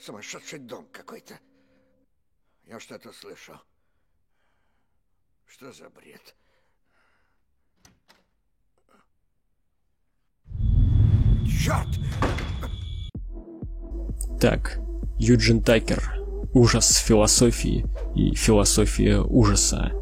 сумасшедший дом какой-то. Я что-то слышу. Что за бред? Черт! Так, Юджин Такер. Ужас философии и философия ужаса.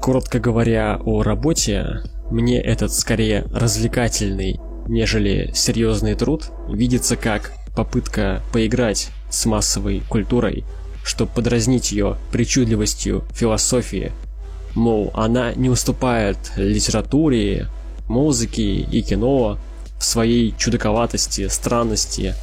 Коротко говоря о работе, мне этот скорее развлекательный, нежели серьезный труд видится как попытка поиграть с массовой культурой, чтобы подразнить ее причудливостью философии. Мол, она не уступает литературе, музыке и кино в своей чудаковатости, странности,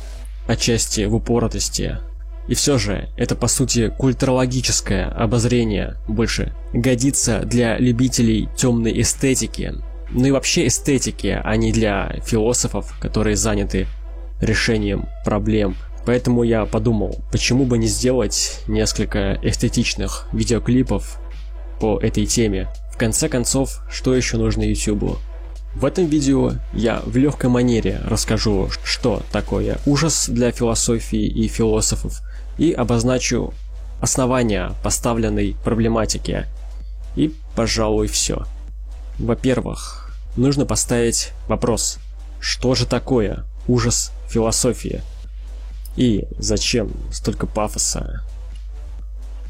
отчасти в упоротости. И все же, это по сути культурологическое обозрение больше годится для любителей темной эстетики, ну и вообще эстетики, а не для философов, которые заняты решением проблем. Поэтому я подумал, почему бы не сделать несколько эстетичных видеоклипов по этой теме. В конце концов, что еще нужно YouTube? В этом видео я в легкой манере расскажу, что такое ужас для философии и философов, и обозначу основания поставленной проблематики. И, пожалуй, все. Во-первых, нужно поставить вопрос, что же такое ужас философии? И зачем столько пафоса?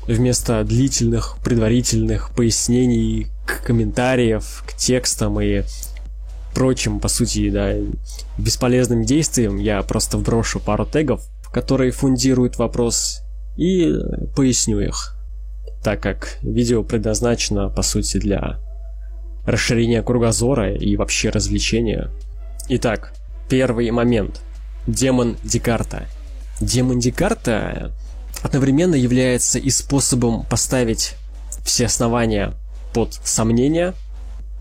Вместо длительных предварительных пояснений к комментариев, к текстам и прочим, по сути, да, бесполезным действиям я просто вброшу пару тегов, которые фундируют вопрос, и поясню их, так как видео предназначено, по сути, для расширения кругозора и вообще развлечения. Итак, первый момент. Демон Декарта. Демон Декарта одновременно является и способом поставить все основания под сомнение,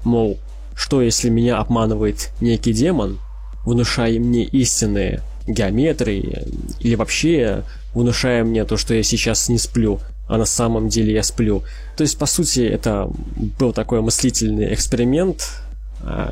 мол, что если меня обманывает некий демон, внушая мне истинные геометрии, или вообще внушая мне то, что я сейчас не сплю, а на самом деле я сплю. То есть, по сути, это был такой мыслительный эксперимент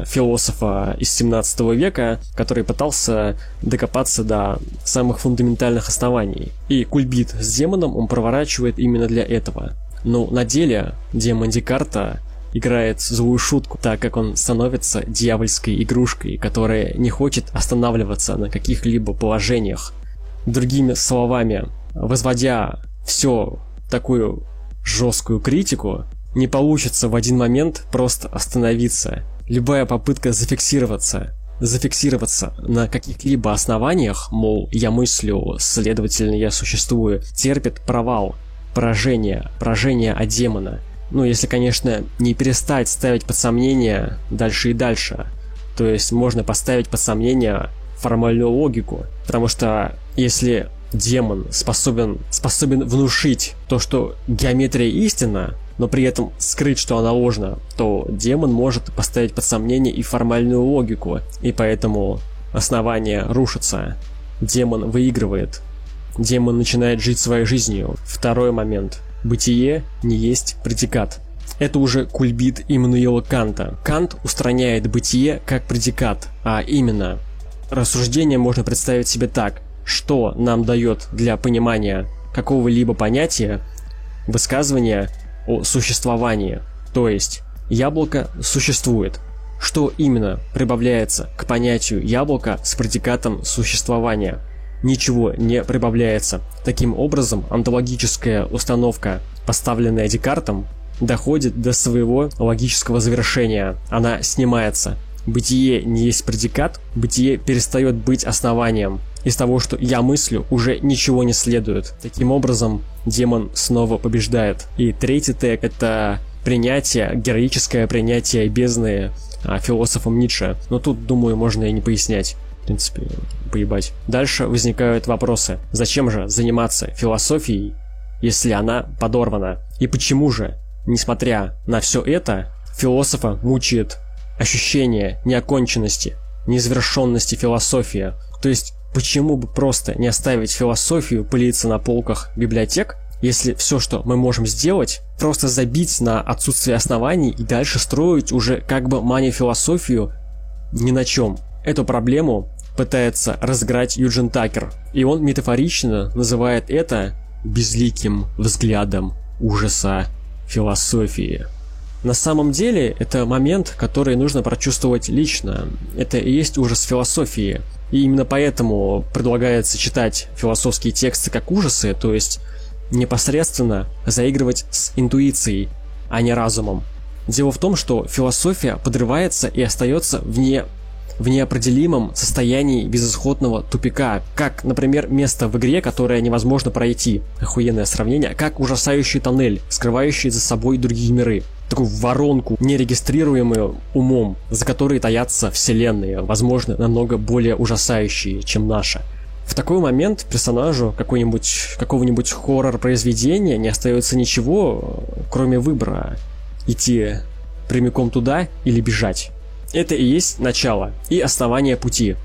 философа из 17 века, который пытался докопаться до самых фундаментальных оснований. И кульбит с демоном он проворачивает именно для этого. Но на деле демон Декарта играет злую шутку, так как он становится дьявольской игрушкой, которая не хочет останавливаться на каких-либо положениях. Другими словами, возводя все такую жесткую критику, не получится в один момент просто остановиться. Любая попытка зафиксироваться, зафиксироваться на каких-либо основаниях, мол, я мыслю, следовательно, я существую, терпит провал, поражение, поражение от демона – ну, если, конечно, не перестать ставить под сомнение дальше и дальше. То есть можно поставить под сомнение формальную логику. Потому что если демон способен, способен внушить то, что геометрия истина, но при этом скрыть, что она ложна, то демон может поставить под сомнение и формальную логику, и поэтому основание рушится. Демон выигрывает. Демон начинает жить своей жизнью. Второй момент. Бытие не есть предикат. Это уже кульбит Иммануила Канта. Кант устраняет бытие как предикат, а именно рассуждение можно представить себе так, что нам дает для понимания какого-либо понятия высказывание о существовании. То есть яблоко существует. Что именно прибавляется к понятию яблоко с предикатом существования – ничего не прибавляется. Таким образом, онтологическая установка, поставленная Декартом, доходит до своего логического завершения. Она снимается. Бытие не есть предикат, бытие перестает быть основанием. Из того, что я мыслю, уже ничего не следует. Таким образом, демон снова побеждает. И третий тег это принятие, героическое принятие бездны а, философом Ницше. Но тут, думаю, можно и не пояснять в принципе, поебать. Дальше возникают вопросы. Зачем же заниматься философией, если она подорвана? И почему же, несмотря на все это, философа мучает ощущение неоконченности, незавершенности философии? То есть, почему бы просто не оставить философию пылиться на полках библиотек, если все, что мы можем сделать, просто забить на отсутствие оснований и дальше строить уже как бы мани-философию ни на чем. Эту проблему пытается разыграть Юджин Такер. И он метафорично называет это безликим взглядом ужаса философии. На самом деле, это момент, который нужно прочувствовать лично. Это и есть ужас философии. И именно поэтому предлагается читать философские тексты как ужасы, то есть непосредственно заигрывать с интуицией, а не разумом. Дело в том, что философия подрывается и остается вне в неопределимом состоянии безысходного тупика, как, например, место в игре, которое невозможно пройти. Охуенное сравнение, как ужасающий тоннель, скрывающий за собой другие миры. Такую воронку, нерегистрируемую умом, за которой таятся вселенные, возможно, намного более ужасающие, чем наша. В такой момент персонажу какого-нибудь хоррор-произведения не остается ничего, кроме выбора. Идти прямиком туда или бежать. Это и есть начало и основание пути,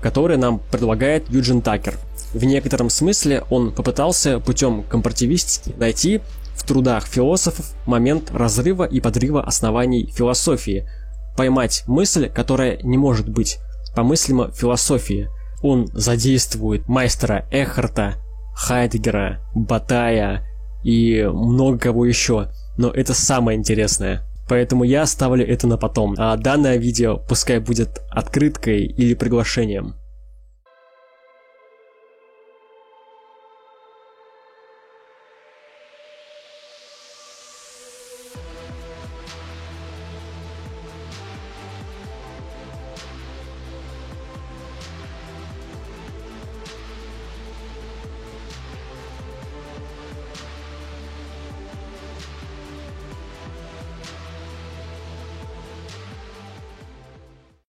которое нам предлагает Юджин Такер. В некотором смысле он попытался путем компартивистики найти трудах философов момент разрыва и подрыва оснований философии, поймать мысль, которая не может быть помыслима философии. Он задействует майстера Эхарта, Хайдегера, Батая и много кого еще. Но это самое интересное. Поэтому я оставлю это на потом. А данное видео пускай будет открыткой или приглашением.